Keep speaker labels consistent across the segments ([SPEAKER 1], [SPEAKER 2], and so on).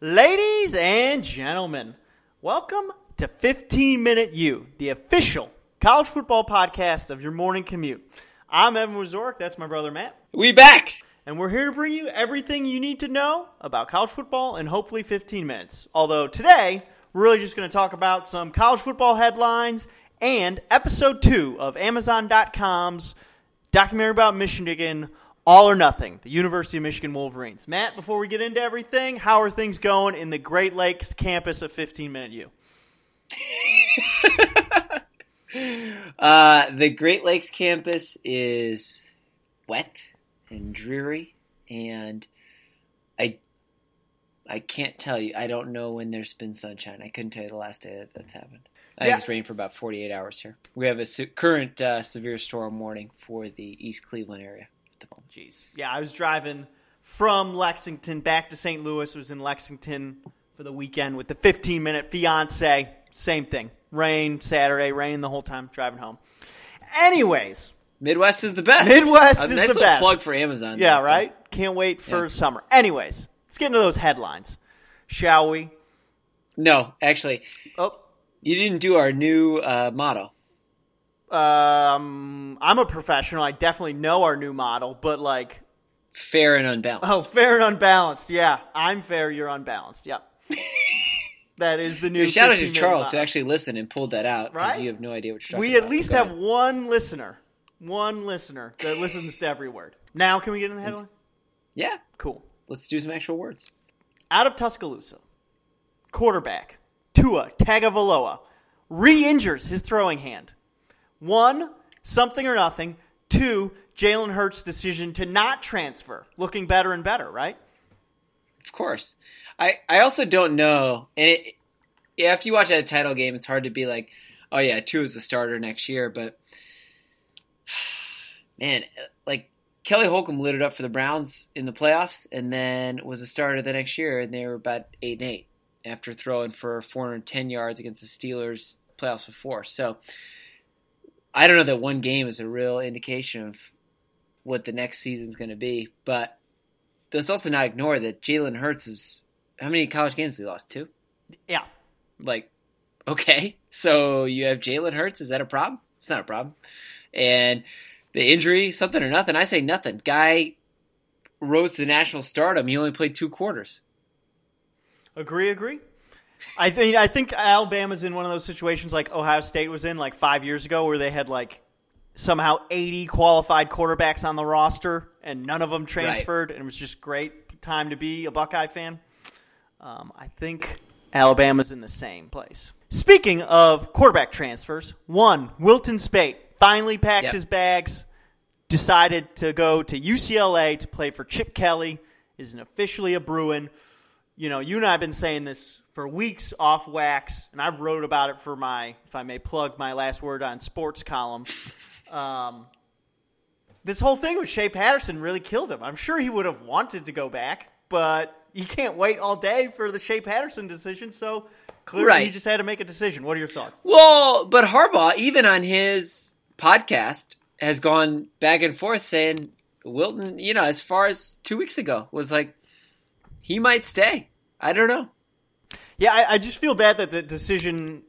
[SPEAKER 1] Ladies and gentlemen, welcome to 15 Minute U, the official college football podcast of your morning commute. I'm Evan Wazorek, that's my brother Matt,
[SPEAKER 2] We back.
[SPEAKER 1] and we're here to bring you everything you need to know about college football in hopefully 15 minutes. Although today, we're really just going to talk about some college football headlines and episode 2 of Amazon.com's documentary about Michigan, All or Nothing, the University of Michigan Wolverines. Matt, before we get into everything, how are things going in the Great Lakes campus of 15 Minute U?
[SPEAKER 2] Uh, the Great Lakes campus is wet and dreary, and I I can't tell you. I don't know when there's been sunshine. I couldn't tell you the last day that that's happened. I
[SPEAKER 1] Yeah.
[SPEAKER 2] think it's rained for about 48 hours here. We have a current uh, severe storm warning for the East Cleveland area at the moment.
[SPEAKER 1] Jeez. Yeah, I was driving from Lexington back to St. Louis. I was in Lexington for the weekend with the 15 minute fiance. Same thing. Rain Saturday, rain the whole time driving home. Anyways,
[SPEAKER 2] Midwest is the best.
[SPEAKER 1] Midwest is
[SPEAKER 2] nice
[SPEAKER 1] the best.
[SPEAKER 2] plug for Amazon.
[SPEAKER 1] yeah, right? Can't wait for
[SPEAKER 2] Yeah.
[SPEAKER 1] summer. Anyways, let's get into those headlines. Shall we?
[SPEAKER 2] No, actually,
[SPEAKER 1] Oh,
[SPEAKER 2] you didn't do our new uh, motto.
[SPEAKER 1] Um, I'm a professional. I definitely know our new model, but like,
[SPEAKER 2] Fair and unbalanced.
[SPEAKER 1] oh, fair and unbalanced. Yeah, I'm fair. You're unbalanced. Yep. that is the new.
[SPEAKER 2] Shout out to
[SPEAKER 1] 15-minute
[SPEAKER 2] Charles who actually listened and pulled that out.
[SPEAKER 1] Right?
[SPEAKER 2] You have no idea what you're talking
[SPEAKER 1] We
[SPEAKER 2] about.
[SPEAKER 1] at least
[SPEAKER 2] Go
[SPEAKER 1] have
[SPEAKER 2] ahead.
[SPEAKER 1] one listener. One listener that listens to every word. Now, can we get in the headline?
[SPEAKER 2] Yeah,
[SPEAKER 1] Cool.
[SPEAKER 2] let's do some actual words.
[SPEAKER 1] Out of Tuscaloosa, quarterback Tua Tagovailoa re-injures his throwing hand. One, something or nothing. Two, Jalen Hurts' decision to not transfer, looking better and better. Right?
[SPEAKER 2] Of course. I, I also don't know. And it, if you watch a title game, it's hard to be like, oh, yeah, two is the starter next year. But, man, like, Kelly Holcomb lit it up for the Browns in the playoffs and then was a starter the next year, and they were about 8 and 8 after throwing for 410 yards against the Steelers playoffs before. So I don't know that one game is a real indication of what the next season's going to be. But let's also not ignore that Jalen Hurts is how many college games he lost? Two.
[SPEAKER 1] Yeah.
[SPEAKER 2] Like, okay, so you have Jalen Hurts. Is that a problem? It's not a problem. And the injury, something or nothing. I say nothing. Guy rose to national stardom. He only played two quarters.
[SPEAKER 1] Agree. Agree. I think I think Alabama's in one of those situations like Ohio State was in like five years ago, where they had like somehow 80 qualified quarterbacks on the roster and none of them transferred, and it was just great time to be a Buckeye fan. Um, I think Alabama's in the same place. Speaking of quarterback transfers, one Wilton Speight finally packed
[SPEAKER 2] Yep.
[SPEAKER 1] his bags, decided to go to UCLA to play for Chip Kelly. Isn't officially a Bruin. You know, you and I have been saying this for weeks off wax, and I've wrote about it for my, if I may plug my last word on sports column. Um, this whole thing with Shea Patterson really killed him. I'm sure he would have wanted to go back, but you can't wait all day for the Shea Patterson decision. So clearly, he just had to make a decision. What are your thoughts?
[SPEAKER 2] Well, but Harbaugh, even on his podcast, has gone back and forth saying Wilton, you know, as far as two weeks ago, was like he might stay. I don't know.
[SPEAKER 1] Yeah, I, I just feel bad that the decision,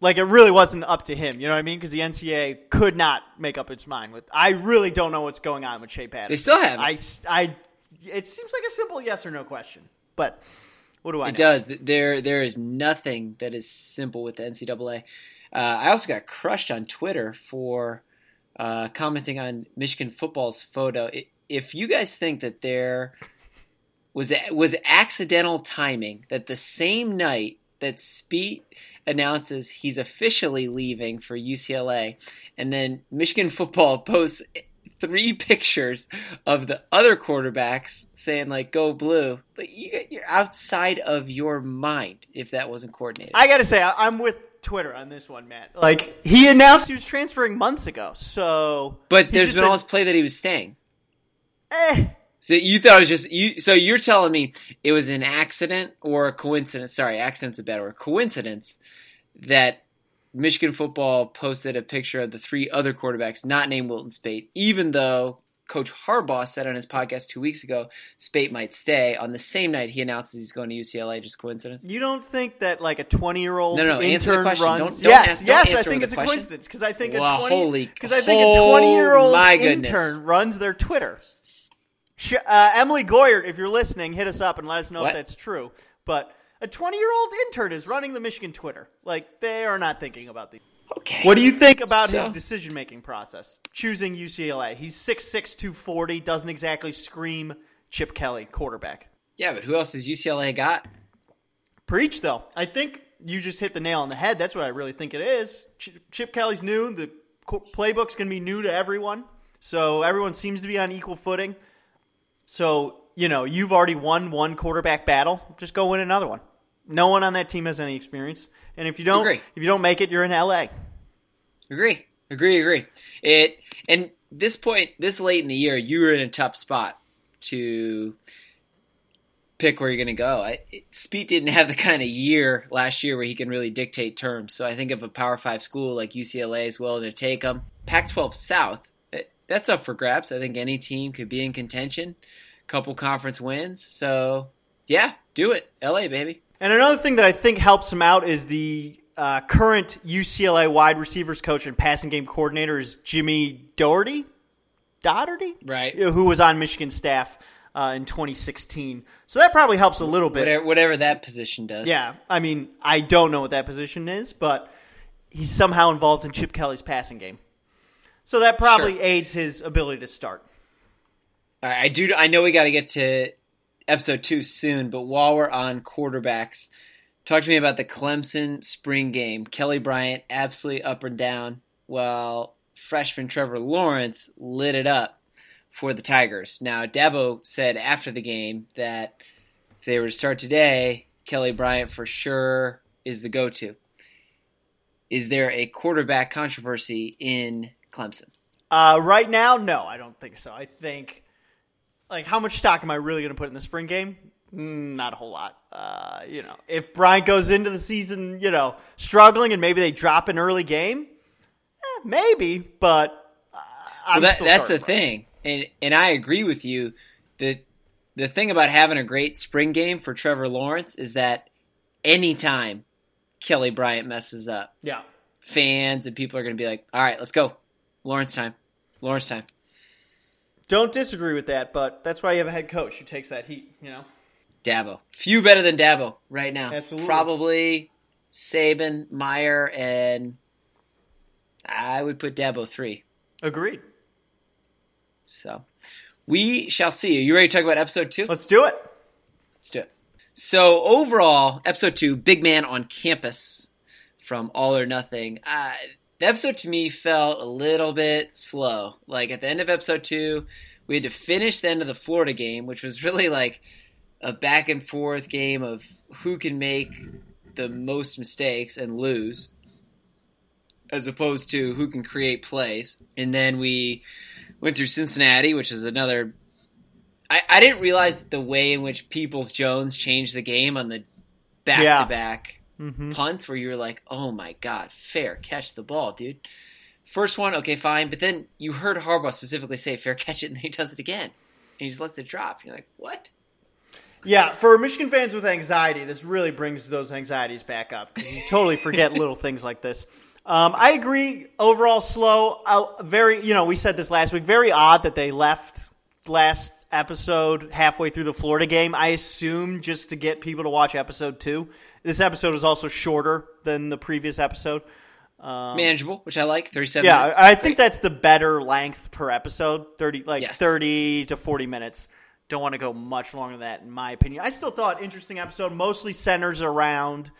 [SPEAKER 1] like it really wasn't up to him. You know what I mean? Because the NCAA could not make up its mind with. I really don't know what's going on with Shea Patterson.
[SPEAKER 2] They still haven't.
[SPEAKER 1] I, I, it seems like a simple yes or no question, but what do I
[SPEAKER 2] It
[SPEAKER 1] know?
[SPEAKER 2] does. There, there is nothing that is simple with the NCAA. Uh, I also got crushed on Twitter for uh, commenting on Michigan football's photo. I- If you guys think that there was was accidental timing, that the same night that Speight announces he's officially leaving for UCLA, and then Michigan football posts three pictures of the other quarterbacks saying like "Go Blue," but you, you're outside of your mind if that wasn't coordinated.
[SPEAKER 1] I gotta say, I'm with Twitter on this one, Matt. Like he announced he was transferring months ago, so
[SPEAKER 2] but
[SPEAKER 1] he
[SPEAKER 2] there's been all this play that he was staying.
[SPEAKER 1] eh,
[SPEAKER 2] So you thought it was just you? So you're telling me it was an accident or a coincidence? Sorry, accident's a better word. Coincidence that Michigan football posted a picture of the three other quarterbacks not named Wilton Speight, even though Coach Harbaugh said on his podcast two weeks ago, Speight might stay. On the same night, he announces he's going to UCLA. Just coincidence?
[SPEAKER 1] You don't think that like a twenty-year-old
[SPEAKER 2] No, no,
[SPEAKER 1] intern
[SPEAKER 2] question.
[SPEAKER 1] runs?
[SPEAKER 2] Don't- don't
[SPEAKER 1] yes,
[SPEAKER 2] ask-
[SPEAKER 1] yes. I think it's
[SPEAKER 2] a question.
[SPEAKER 1] coincidence because I think
[SPEAKER 2] Wow,
[SPEAKER 1] a twenty because I think a
[SPEAKER 2] oh
[SPEAKER 1] twenty-year-old intern runs their Twitter. Uh, Emily Goyert, if you're listening, hit us up and let us know
[SPEAKER 2] What?
[SPEAKER 1] if that's true. But a twenty-year-old intern is running the Michigan Twitter. Like they are not thinking about these.
[SPEAKER 2] Okay.
[SPEAKER 1] What do you think about
[SPEAKER 2] So-
[SPEAKER 1] his decision making process? Choosing UCLA. He's 6'6", 240, doesn't exactly scream Chip Kelly, quarterback.
[SPEAKER 2] Yeah, but who else has UCLA got?
[SPEAKER 1] Preach, though. I think you just hit the nail on the head. That's what I really think it is. Ch- Chip Kelly's new. The co- playbook's going to be new to everyone. So everyone seems to be on equal footing. So, you know, you've already won one quarterback battle. Just go win another one. No one on that team has any experience. And if you don't
[SPEAKER 2] Agree.
[SPEAKER 1] if you don't make it, you're in LA.
[SPEAKER 2] Agree, agree, agree. It and this point, this late in the year, you were in a tough spot to pick where you're going to go. I, it, Speight didn't have the kind of year last year where he can really dictate terms. So I think if a Power Five school like UCLA is willing to take him, Pac-12 South, it, that's up for grabs. I think any team could be in contention. Couple conference wins, so yeah, do it, LA baby.
[SPEAKER 1] And another thing that I think helps him out is the uh, current UCLA wide receivers coach and passing game coordinator is Jimmy Dougherty, Dougherty,
[SPEAKER 2] Right.
[SPEAKER 1] who was on Michigan staff uh, in 2016. So that probably helps a little bit.
[SPEAKER 2] Whatever, whatever that position does.
[SPEAKER 1] Yeah, I mean, I don't know what that position is, but he's somehow involved in Chip Kelly's passing game. So that probably
[SPEAKER 2] Sure.
[SPEAKER 1] aids his ability to start.
[SPEAKER 2] All right, I do. I know we got to get to episode two soon, but while we're on quarterbacks, talk to me about the Clemson spring game. Kelly Bryant absolutely up and down, while freshman Trevor Lawrence lit it up for the Tigers. Now, Dabo said after the game that if they were to start today, Kelly Bryant for sure is the go-to. Is there a quarterback controversy in Clemson?
[SPEAKER 1] Uh, right now, no, I don't think so. I think, like, how much stock am I really going to put in the spring game? Mm, Not a whole lot. Uh, you know, if Bryant goes into the season, you know, struggling and maybe they drop an early game, eh, maybe, but uh, I'm
[SPEAKER 2] well, that,
[SPEAKER 1] still
[SPEAKER 2] that's the
[SPEAKER 1] Bryant.
[SPEAKER 2] thing, and and I agree with you. The the thing about having a great spring game for Trevor Lawrence is that anytime Kelly Bryant messes up,
[SPEAKER 1] Yeah.
[SPEAKER 2] fans and people are going to be like, "All right, let's go, Lawrence time, Lawrence time."
[SPEAKER 1] Don't disagree with that, but that's why you have a head coach who takes that heat, you know?
[SPEAKER 2] Dabo, few better than Dabo right now.
[SPEAKER 1] Absolutely.
[SPEAKER 2] probably Saban, Meyer, and I would put Dabo three.
[SPEAKER 1] Agreed.
[SPEAKER 2] So we shall see. Are you ready to talk about episode two?
[SPEAKER 1] Let's do it.
[SPEAKER 2] Let's do it. So overall, episode two, big man on campus from All or Nothing. Uh, the episode to me felt a little bit slow. Like at the end of episode two, we had to finish the end of the Florida game, which was really like a back and forth game of who can make the most mistakes and lose, as opposed to who can create plays. And then we went through Cincinnati, which is another I, I didn't realize the way in which Peoples Jones changed the game on the back to back
[SPEAKER 1] Mm-hmm.
[SPEAKER 2] punts where you were like, oh my god, fair catch the ball, dude. First one, okay, fine, but then you heard Harbaugh specifically say fair catch it, and then he does it again, and he just lets it drop. You're like, what?
[SPEAKER 1] Yeah, for Michigan fans with anxiety, this really brings those anxieties back up. You totally forget little things like this. Um, I agree. Overall, slow. Uh, very, you know, we said this last week. Very odd that they left last episode halfway through the Florida game. I assume just to get people to watch episode two. This episode is also shorter than the previous episode. Um,
[SPEAKER 2] Manageable, which I like. Thirty-seven.
[SPEAKER 1] yeah,
[SPEAKER 2] minutes.
[SPEAKER 1] I I think
[SPEAKER 2] Great.
[SPEAKER 1] that's the better length per episode. Thirty, like
[SPEAKER 2] Yes.
[SPEAKER 1] thirty to forty minutes. Don't want to go much longer than that, in my opinion. I still thought interesting episode. Mostly centers around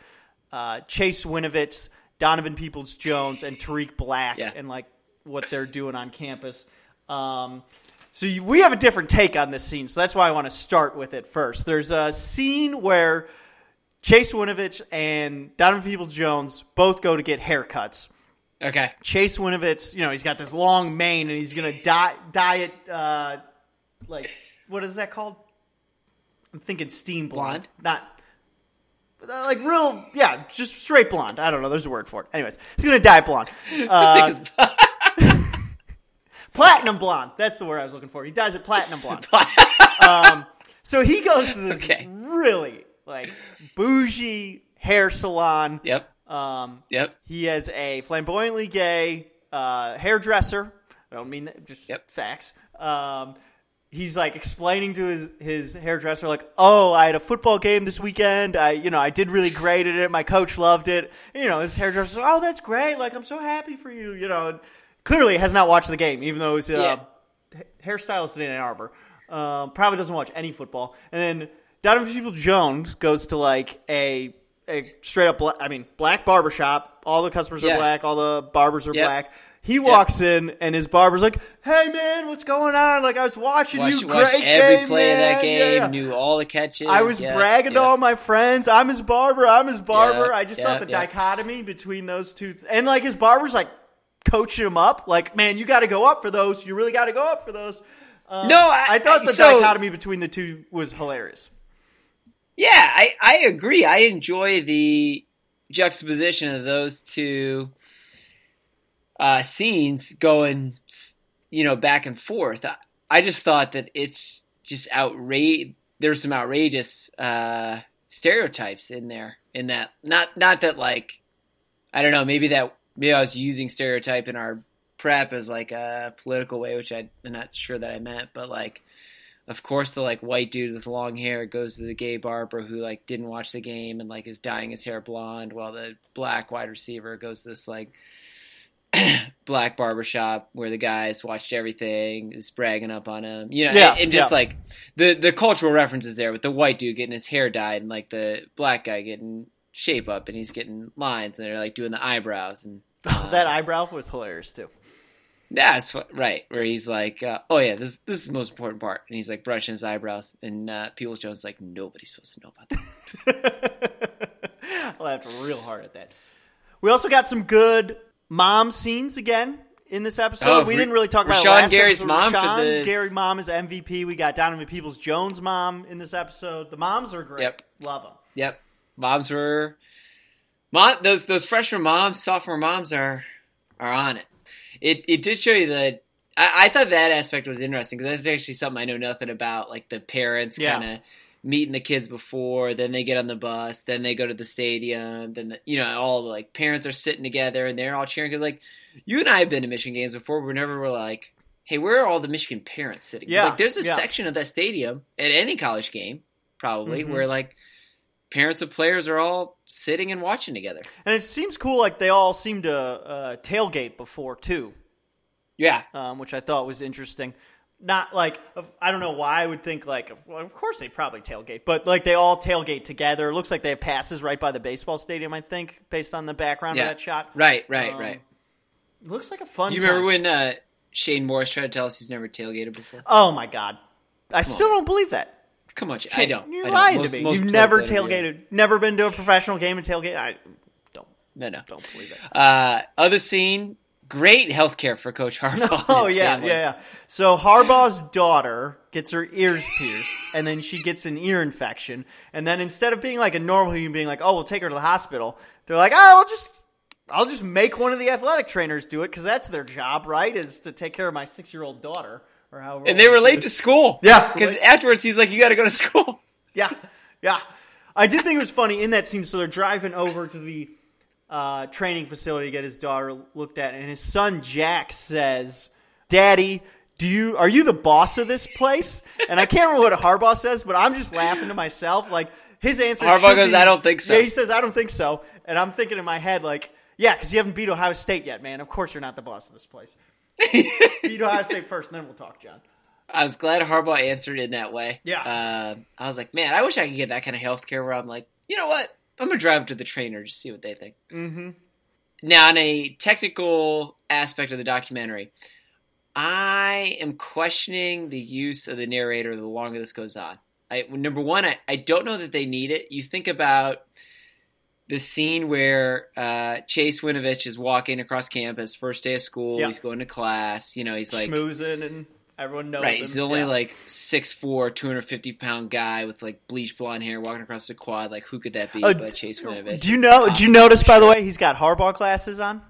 [SPEAKER 1] uh, Chase Winovich, Donovan Peoples Jones, and Tarik Black,
[SPEAKER 2] Yeah.
[SPEAKER 1] and like what they're doing on campus. Um, so you, we have a different take on this scene, so that's why I want to start with it first. There's a scene where Chase Winovich and Donovan Peoples Jones both go to get haircuts.
[SPEAKER 2] okay.
[SPEAKER 1] Chase Winovich, you know, he's got this long mane and he's gonna dye dye it uh, like what is that called? I'm thinking steam blonde, not uh, like real, yeah, just straight blonde. I don't know. There's a word for it. Anyways, he's gonna dye blonde. Uh,
[SPEAKER 2] I think it's-
[SPEAKER 1] platinum blonde. That's the word I was looking for. He dyes it platinum blonde. um, so he goes to this
[SPEAKER 2] Okay.
[SPEAKER 1] really like bougie hair salon.
[SPEAKER 2] Yep.
[SPEAKER 1] Um,
[SPEAKER 2] Yep.
[SPEAKER 1] he has a flamboyantly gay uh, hairdresser. I don't mean that, just
[SPEAKER 2] Yep.
[SPEAKER 1] facts. Um, he's like explaining to his his hairdresser, like, "Oh, I had a football game this weekend. I, you know, I did really great at it. My coach loved it. And, you know, his hairdresser, oh, that's great. Like, I'm so happy for you. You know, and clearly has not watched the game, even though he's a
[SPEAKER 2] Yeah.
[SPEAKER 1] hairstylist in Ann Arbor. Um, probably doesn't watch any football. And then Donovan People Jones goes to like a a straight up, bla- I mean, black barber shop. All the customers are
[SPEAKER 2] Yeah.
[SPEAKER 1] black. All the barbers are
[SPEAKER 2] Yep.
[SPEAKER 1] black. He walks in and his barber's like, "Hey man, what's going on? Like I was watching
[SPEAKER 2] Watched,
[SPEAKER 1] you, great
[SPEAKER 2] every
[SPEAKER 1] game,
[SPEAKER 2] play of that game.
[SPEAKER 1] Yeah, yeah.
[SPEAKER 2] Knew all the catches.
[SPEAKER 1] I was
[SPEAKER 2] yeah,
[SPEAKER 1] bragging to all my friends. I'm his barber. I'm his barber. I just thought the dichotomy between those two, th- and like his barber's like coaching him up. Like, man, you got to go up for those. You really got to go up for those. Um,
[SPEAKER 2] No, I-
[SPEAKER 1] I thought the
[SPEAKER 2] so-
[SPEAKER 1] dichotomy between the two was hilarious.
[SPEAKER 2] Yeah, I, I agree. I enjoy the juxtaposition of those two uh, scenes going, you know, back and forth. I, I just thought that it's just outrage. There's some outrageous uh, stereotypes in there. In that, not not that like, I don't know. Maybe that maybe I was using stereotype in our prep as like a political way, which I, I'm not sure that I meant, but like of course the like white dude with long hair goes to the gay barber who like didn't watch the game and like is dyeing his hair blonde while the black wide receiver goes to this like black barbershop where the guys watched everything is bragging up on him you know
[SPEAKER 1] Yeah,
[SPEAKER 2] and, and just
[SPEAKER 1] yeah.
[SPEAKER 2] like the the cultural references there with the white dude getting his hair dyed and like the black guy getting shape up and he's getting lines and they're like doing the eyebrows and uh,
[SPEAKER 1] that eyebrow was hilarious too.
[SPEAKER 2] That's what, right. Where he's like, uh, "Oh yeah, this this is the most important part," and he's like brushing his eyebrows, and uh, Peoples Jones is like, "Nobody's supposed to know about that."
[SPEAKER 1] I laughed real hard at that. We also got some good mom scenes again in this episode.
[SPEAKER 2] Oh,
[SPEAKER 1] we didn't really talk about
[SPEAKER 2] Rashan
[SPEAKER 1] last
[SPEAKER 2] Gary's
[SPEAKER 1] episode.
[SPEAKER 2] mom Rashan.
[SPEAKER 1] Gary mom is MVP. We got Donovan Peoples Jones mom in this episode. The moms are great.
[SPEAKER 2] Yep.
[SPEAKER 1] Love them.
[SPEAKER 2] Yep, moms were, mom, those those freshman moms, sophomore moms are are on it. It it did show you that. I, I thought that aspect was interesting because that's actually something I know nothing about. Like the parents
[SPEAKER 1] Yeah.
[SPEAKER 2] kind of meeting the kids before, then they get on the bus, then they go to the stadium, then the, you know all the like parents are sitting together and they're all cheering because like you and I have been to Michigan games before. We never were like, hey, where are all the Michigan parents sitting?
[SPEAKER 1] Yeah,
[SPEAKER 2] like there's a
[SPEAKER 1] yeah.
[SPEAKER 2] section of that stadium at any college game probably
[SPEAKER 1] Mhm.
[SPEAKER 2] where like parents of players are all sitting and watching together.
[SPEAKER 1] And it seems cool. Like they all seem to uh, tailgate before too,
[SPEAKER 2] Yeah,
[SPEAKER 1] um, which I thought was interesting. Not like I don't know why I would think like of- well, of course they probably tailgate, but like they all tailgate together. It looks like they have passes right by the baseball stadium. I think based on the background
[SPEAKER 2] Yeah.
[SPEAKER 1] of that shot.
[SPEAKER 2] right, right,
[SPEAKER 1] Um,
[SPEAKER 2] right.
[SPEAKER 1] Looks like a fun.
[SPEAKER 2] You
[SPEAKER 1] time.
[SPEAKER 2] remember when uh, Shane Morris tried to tell us he's never tailgated before?
[SPEAKER 1] Oh my god, I still don't believe that.
[SPEAKER 2] Come on, I don't.
[SPEAKER 1] You're
[SPEAKER 2] I don't.
[SPEAKER 1] lying
[SPEAKER 2] most,
[SPEAKER 1] to me. You've never tailgated, never been to a professional game and tailgate. I don't
[SPEAKER 2] No, no.
[SPEAKER 1] don't believe it.
[SPEAKER 2] Uh, other scene, great health care for Coach Harbaugh.
[SPEAKER 1] Oh yeah,
[SPEAKER 2] family.
[SPEAKER 1] yeah, yeah. So Harbaugh's daughter gets her ears pierced, and then she gets an ear infection. And then instead of being like a normal human being, like, "Oh, we'll take her to the hospital," they're like, "Oh, I'll just, I'll just make one of the athletic trainers do it because that's their job, right? Is to take care of my six-year-old daughter or however."
[SPEAKER 2] And they were late to school.
[SPEAKER 1] Yeah.
[SPEAKER 2] because afterwards he's like, "You got to go to school."
[SPEAKER 1] Yeah, yeah. I did think it was funny in that scene. So they're driving over to the uh, training facility to get his daughter looked at, and his son Jack says, "Daddy, do you are you the boss of this place?" And I can't remember what Harbaugh says, but I'm just laughing to myself. Like his answer.
[SPEAKER 2] Harbaugh goes,
[SPEAKER 1] be-
[SPEAKER 2] "I don't think so."
[SPEAKER 1] Yeah, he says, "I don't think so," and I'm thinking in my head like. Yeah, because you haven't beat Ohio State yet, man. Of course you're not the boss of this place. Beat Ohio State first, and then we'll talk, John.
[SPEAKER 2] I was glad Harbaugh answered in that way.
[SPEAKER 1] Yeah.
[SPEAKER 2] Uh, I was like, man, I wish I could get that kind of health care where I'm like, you know what? I'm gonna drive to the trainer to see what they think.
[SPEAKER 1] Mm-hmm.
[SPEAKER 2] Now, on a technical aspect of the documentary, I am questioning the use of the narrator the longer this goes on. I, number one, I, I don't know that they need it. You think about the scene where uh, Chase Winovich is walking across campus, first day of school.
[SPEAKER 1] Yeah.
[SPEAKER 2] He's going to class. You know, he's like
[SPEAKER 1] Schmoozing, and everyone knows
[SPEAKER 2] Right,
[SPEAKER 1] him.
[SPEAKER 2] he's the only
[SPEAKER 1] Yeah.
[SPEAKER 2] like 6'4", 250 pound guy with like bleach blonde hair walking across the quad. Like, who could that be
[SPEAKER 1] Oh,
[SPEAKER 2] but Chase Winovich?
[SPEAKER 1] Do you know? Do you notice, by the way, he's got Harbaugh glasses on?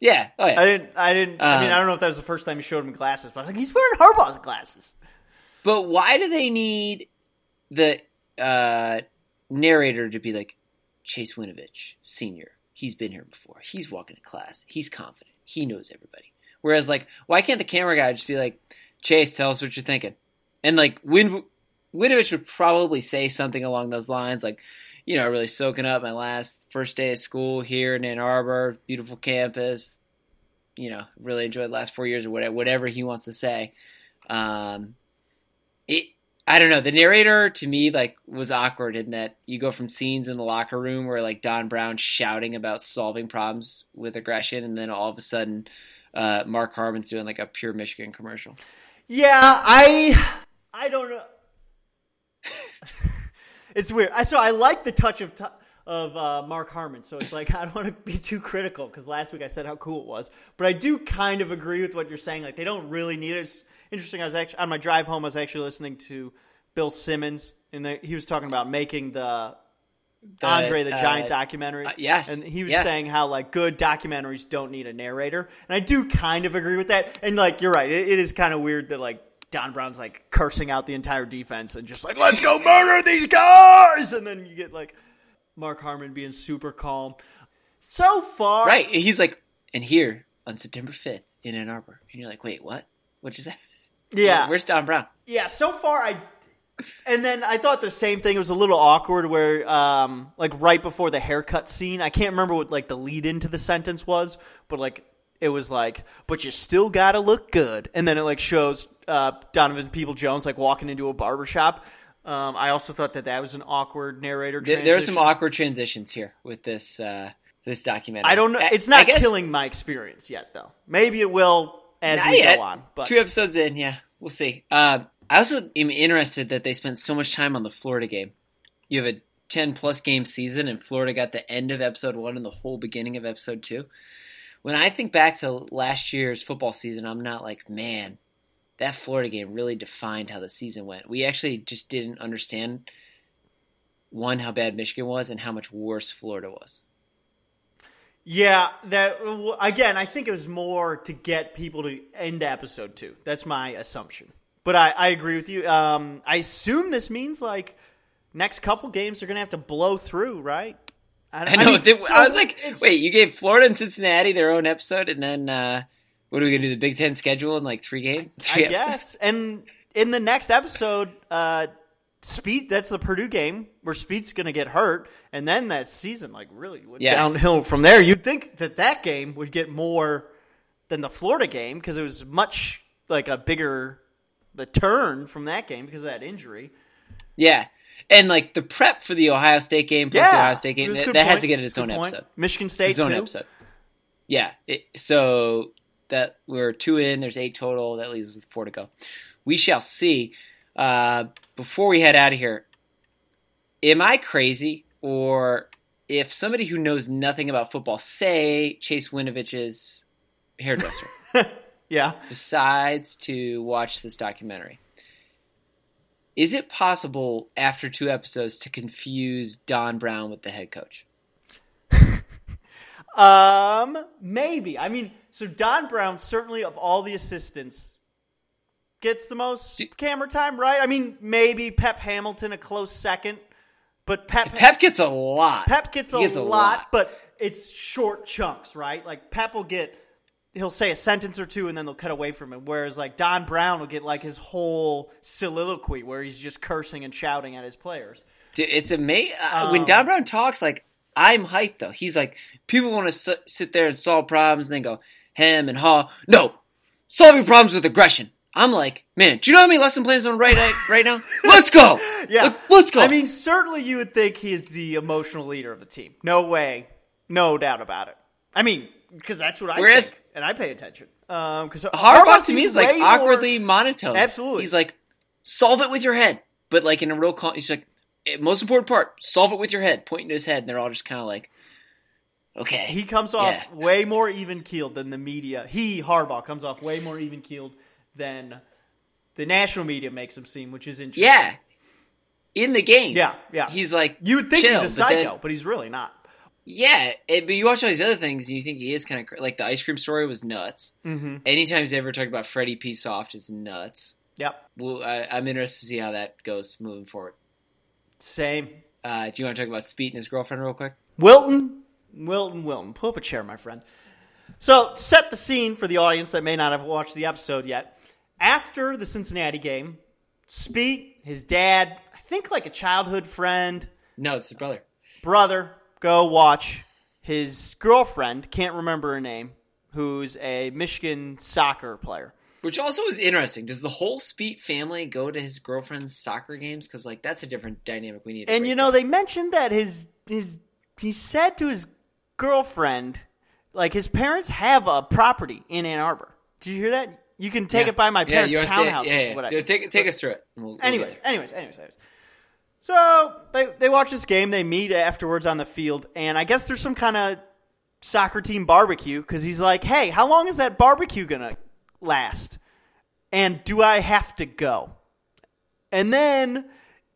[SPEAKER 2] Yeah. Oh yeah.
[SPEAKER 1] I didn't. I didn't. I mean,
[SPEAKER 2] Uh,
[SPEAKER 1] I don't know if that was the first time you showed him glasses, but I was like, he's wearing Harbaugh's glasses.
[SPEAKER 2] But why do they need the uh, narrator to be like Chase Winovich, senior? He's been here before. He's walking to class. He's confident. He knows everybody. Whereas, like, why can't the camera guy just be like, Chase, tell us what you're thinking? And like, Win- Winovich would probably say something along those lines, like, you know, really soaking up my last first day of school here in Ann Arbor, beautiful campus. You know, really enjoyed the last four years or whatever, whatever he wants to say. Um, it I don't know. The narrator to me like was awkward in that you go from scenes in the locker room where like Don Brown shouting about solving problems with aggression, and then all of a sudden, uh, Mark Harmon's doing like a pure Michigan commercial.
[SPEAKER 1] Yeah, I. I don't know. it's weird. I so I like the touch of. T- of uh, Mark Harmon, so it's like I don't want to be too critical because last week I said how cool it was, but I do kind of agree with what you're saying. Like they don't really need it. It's interesting. I was actually on my drive home. I was actually listening to Bill Simmons, and he was talking about making the Andre the
[SPEAKER 2] uh,
[SPEAKER 1] Giant documentary.
[SPEAKER 2] uh, yes,
[SPEAKER 1] and he was
[SPEAKER 2] yes.
[SPEAKER 1] saying how like good documentaries don't need a narrator, and I do kind of agree with that. And like you're right, it, it is kind of weird that like Don Brown's like cursing out the entire defense and just like let's go murder these guys, and then you get like Mark Harmon being super calm. So far,
[SPEAKER 2] Right? He's like, and here on September fifth in Ann Arbor, and you're like, wait, what? What is that?
[SPEAKER 1] Yeah,
[SPEAKER 2] Where's Don Brown?
[SPEAKER 1] Yeah, so far I and then I thought the same thing. It was a little awkward where um like right before the haircut scene, I can't remember what like the lead into the sentence was, but like it was like, but you still gotta look good. And then it like shows uh Donovan People Jones like walking into a barbershop. Um, I also thought that that was an awkward narrator.
[SPEAKER 2] There, there are some awkward transitions here with this uh, this documentary.
[SPEAKER 1] I don't know. It's not
[SPEAKER 2] guess-
[SPEAKER 1] killing my experience yet, though. Maybe it will as we
[SPEAKER 2] yet.
[SPEAKER 1] go on. But
[SPEAKER 2] Two episodes in, yeah, we'll see. Uh, I also am interested that they spent so much time on the Florida game. You have a ten plus game season, and Florida got the end of episode one and the whole beginning of episode two. When I think back to last year's football season, I'm not like, man, that Florida game really defined how the season went. We actually just didn't understand one how bad Michigan was and how much worse Florida was.
[SPEAKER 1] Yeah, that well, again, I think it was more to get people to end episode two. That's my assumption. But I, I agree with you. Um, I assume this means like next couple games are going to have to blow through, right?
[SPEAKER 2] I know.
[SPEAKER 1] mean,
[SPEAKER 2] they-
[SPEAKER 1] so
[SPEAKER 2] I was like, wait, you gave Florida and Cincinnati their own episode, and then uh, what are we gonna do? The Big Ten schedule in like three games?
[SPEAKER 1] I
[SPEAKER 2] episodes?
[SPEAKER 1] guess. And in the next episode, uh, Speight, that's the Purdue game where Speight's going to get hurt, and then that season like really went
[SPEAKER 2] Yeah.
[SPEAKER 1] downhill from there. You'd think that that game would get more than the Florida game because it was much like a bigger the turn from that game because of that injury.
[SPEAKER 2] Yeah, and like the prep for the Ohio State game plus
[SPEAKER 1] Yeah,
[SPEAKER 2] the Ohio State game that, that has to get
[SPEAKER 1] It's
[SPEAKER 2] its own
[SPEAKER 1] point.
[SPEAKER 2] episode.
[SPEAKER 1] Michigan State
[SPEAKER 2] its own
[SPEAKER 1] too.
[SPEAKER 2] episode. Yeah. It, so that we're two in. There's eight total. That leaves us with four to go. We shall see. Uh, before we head out of here, am I crazy or if somebody who knows nothing about football, say Chase Winovich's hairdresser,
[SPEAKER 1] Yeah.
[SPEAKER 2] decides to watch this documentary? Is it possible after two episodes to confuse Don Brown with the head coach?
[SPEAKER 1] Um, maybe. I mean, so Don Brown certainly of all the assistants gets the most camera time, right? I mean, maybe Pep Hamilton a close second, but Pep
[SPEAKER 2] Pep gets a lot.
[SPEAKER 1] Pep gets a,
[SPEAKER 2] gets a
[SPEAKER 1] lot,
[SPEAKER 2] lot.
[SPEAKER 1] but it's short chunks, right? Like Pep will get he'll say a sentence or two and then they'll cut away from it. Whereas like Don Brown will get like his whole soliloquy where he's just cursing and shouting at his players.
[SPEAKER 2] Dude, it's amazing uh, when
[SPEAKER 1] Um,
[SPEAKER 2] Don Brown talks. Like I'm hyped though. He's like people want to sit there and solve problems, and then go hem and haw. No, solving problems with aggression. I'm like, man, do you know how many lesson plans I'm right at right now? Let's go.
[SPEAKER 1] Yeah.
[SPEAKER 2] Like, let's go.
[SPEAKER 1] I mean, certainly you would think he is the emotional leader of the team. No way. No doubt about it. I mean, because that's what I
[SPEAKER 2] Whereas-
[SPEAKER 1] think, and I pay attention. Um, because
[SPEAKER 2] Harbaugh to me is like awkwardly monotone.
[SPEAKER 1] Absolutely.
[SPEAKER 2] He's like, solve it with your head, but like in a real call, he's like, "Eh, most important part, solve it with your head, pointing to his head, and they're all just kind of like, okay.
[SPEAKER 1] He comes off
[SPEAKER 2] Yeah.
[SPEAKER 1] way more even keeled than the media. He Harbaugh comes off way more even keeled than the national media makes him seem, which is interesting.
[SPEAKER 2] yeah, in the game.
[SPEAKER 1] yeah, yeah.
[SPEAKER 2] He's like,
[SPEAKER 1] you would think
[SPEAKER 2] chill,
[SPEAKER 1] he's a
[SPEAKER 2] but
[SPEAKER 1] psycho,
[SPEAKER 2] then-
[SPEAKER 1] but he's really not.
[SPEAKER 2] Yeah, it, but you watch all these other things and you think he is kind of like the ice cream story was nuts.
[SPEAKER 1] Mm-hmm.
[SPEAKER 2] Anytime he's ever talked about Freddie P. Soft is nuts.
[SPEAKER 1] Yep.
[SPEAKER 2] Well, I, I'm interested to see how that goes moving forward.
[SPEAKER 1] Same.
[SPEAKER 2] Uh, do you want to talk about Speight and his girlfriend real quick?
[SPEAKER 1] Wilton, Wilton, Wilton. Pull up a chair, my friend. So, set the scene for the audience that may not have watched the episode yet. After the Cincinnati game, Speight, his dad, I think like a childhood friend,
[SPEAKER 2] No, it's his brother.
[SPEAKER 1] brother, go watch his girlfriend, can't remember her name, who's a Michigan soccer player.
[SPEAKER 2] Which also is interesting. Does the whole Speight family go to his girlfriend's soccer games? Because like that's a different dynamic we need. To
[SPEAKER 1] And you know,
[SPEAKER 2] down.
[SPEAKER 1] they mentioned that his his he said to his girlfriend, like his parents have a property in Ann Arbor. Did you hear that? You can take
[SPEAKER 2] Yeah.
[SPEAKER 1] it by my parents'
[SPEAKER 2] say-
[SPEAKER 1] townhouses.
[SPEAKER 2] Yeah, yeah.
[SPEAKER 1] whatever.
[SPEAKER 2] Yeah, Take take us through it. we'll- we'll
[SPEAKER 1] anyways,
[SPEAKER 2] go.
[SPEAKER 1] anyways, anyways, anyways. So they they watch this game. They meet afterwards on the field, and I guess there's some kind of soccer team barbecue because he's like, "Hey, how long is that barbecue gonna last? And do I have to go?" And then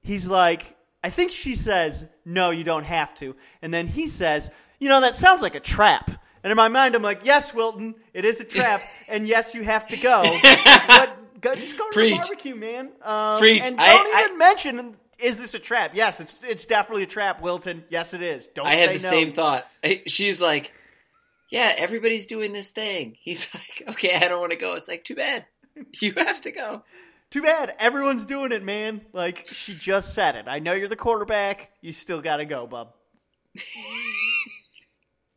[SPEAKER 1] he's like, I think she says, "No, you don't have to." And then he says, "You know, that sounds like a trap." And in my mind, I'm like, "Yes, Wilton, it is a trap, and yes, you have to go." but go, just go to
[SPEAKER 2] Preach.
[SPEAKER 1] the barbecue, man. Um,
[SPEAKER 2] Preach.
[SPEAKER 1] And don't
[SPEAKER 2] I-
[SPEAKER 1] even mention, "Is this a trap?" Yes, it's it's definitely a trap, Wilton. Yes, it is. Don't.
[SPEAKER 2] I had the
[SPEAKER 1] no.
[SPEAKER 2] same thought. She's like, "Yeah, everybody's doing this thing." He's like, "Okay, I don't want to go." It's like, too bad. You have to go.
[SPEAKER 1] Too bad. Everyone's doing it, man. Like she just said it. I know you're the quarterback. You still got to go, bub.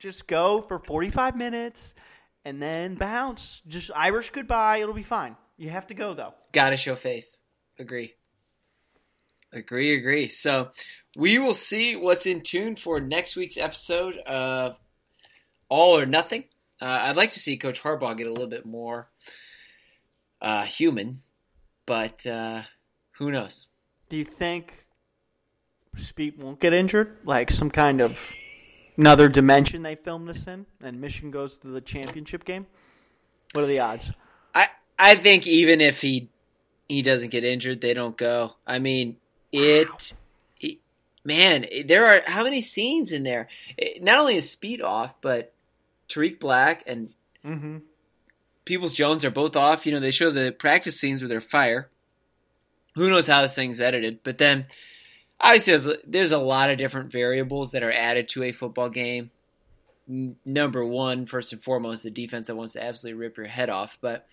[SPEAKER 1] Just go for 45 minutes and then bounce. Just Irish goodbye. It'll be fine. You have to go though.
[SPEAKER 2] Gotta show face. Agree. Agree, agree. So we will see what's in tune for next week's episode of All or Nothing. Uh, I'd like to see Coach Harbaugh get a little bit more uh, human, but uh, who knows?
[SPEAKER 1] Do you think Speight won't get injured? Like some kind of another dimension they filmed this in, and Michigan goes to the championship game. What are the odds?
[SPEAKER 2] I I think even if he he doesn't get injured, they don't go. I mean, it, it- man, there are how many scenes in there? It- not only is Speight off, but Tarik Black and
[SPEAKER 1] Mm-hmm.
[SPEAKER 2] Peoples Jones are both off. You know, they show the practice scenes where they're fire. Who knows how this thing's edited? But then, obviously, there's, there's a lot of different variables that are added to a football game. Number one, first and foremost, the defense that wants to absolutely rip your head off. But,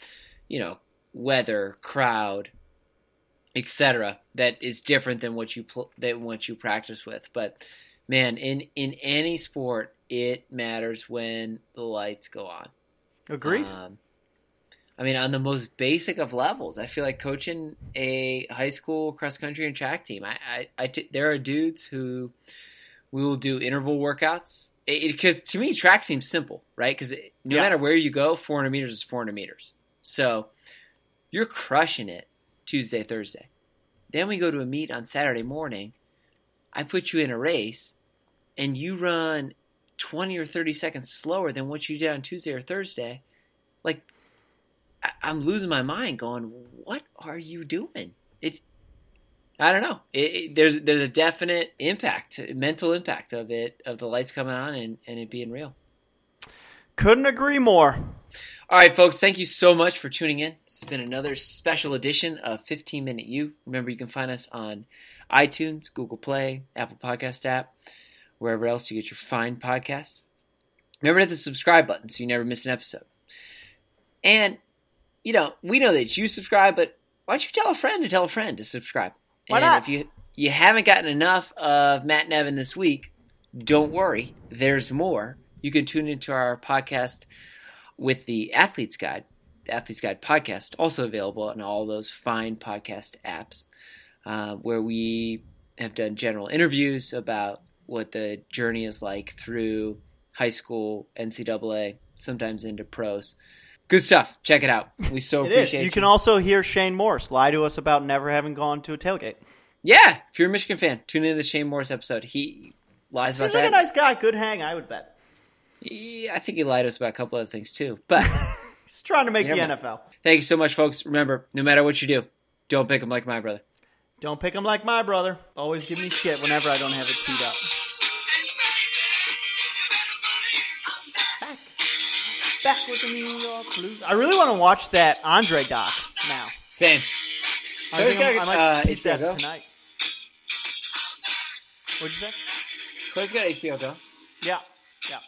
[SPEAKER 2] you know, weather, crowd, etc. That is different than what you pl- than what you practice with. But man, in in any sport, it matters when the lights go on.
[SPEAKER 1] Agreed.
[SPEAKER 2] Um, I mean, on the most basic of levels, I feel like coaching a high school cross country and track team. I, I, I t- there are dudes who will do interval workouts because to me, track seems simple, right? Because no
[SPEAKER 1] Yeah.
[SPEAKER 2] matter where you go, 400 meters is 400 meters. So you're crushing it Tuesday, Thursday. Then we go to a meet on Saturday morning. I put you in a race, and you run 20 or 30 seconds slower than what you did on Tuesday or Thursday, like I, I'm losing my mind. Going, what are you doing? It, I don't know. It, it- there's there's a definite impact, mental impact of it, of the lights coming on and, and it being real.
[SPEAKER 1] Couldn't agree more.
[SPEAKER 2] All right, folks, thank you so much for tuning in. It's been another special edition of 15 Minute U. Remember, you can find us on iTunes, Google Play, Apple Podcast app, wherever else you get your fine podcasts. Remember to hit the subscribe button so you never miss an episode. And, you know, we know that you subscribe, but why don't you tell a friend to tell a friend to subscribe?
[SPEAKER 1] Why
[SPEAKER 2] and
[SPEAKER 1] not?
[SPEAKER 2] if you you haven't gotten enough of Matt and Evan this week, don't worry. There's more. You can tune into our podcast with the Athlete's Guide, the Athlete's Guide podcast, also available on all those fine podcast apps, uh, where we have done general interviews about what the journey is like through high school, NCAA, sometimes into pros. Good stuff. Check it out. We so
[SPEAKER 1] It
[SPEAKER 2] appreciate
[SPEAKER 1] is. You can also hear Shane Morris lie to us about never having gone to a tailgate.
[SPEAKER 2] Yeah, if you're a Michigan fan, tune in to the Shane Morris episode. He lies
[SPEAKER 1] Seems
[SPEAKER 2] about
[SPEAKER 1] like a nice guy. Good hang, I would bet.
[SPEAKER 2] Yeah, I think he lied to us about a couple other things too. But
[SPEAKER 1] He's trying to make the
[SPEAKER 2] never
[SPEAKER 1] NFL.
[SPEAKER 2] thank you so much, folks. Remember, no matter what you do, don't pick him like my brother.
[SPEAKER 1] Don't pick him like my brother. Always give me shit whenever I don't have it teed up. Back with the New York Blues. I really want to watch that Andre doc now.
[SPEAKER 2] Same.
[SPEAKER 1] I, think I'm- I might
[SPEAKER 2] Uh,
[SPEAKER 1] that
[SPEAKER 2] Go.
[SPEAKER 1] tonight. What'd you say?
[SPEAKER 2] Clay's got HBO Go.
[SPEAKER 1] Yeah, yeah.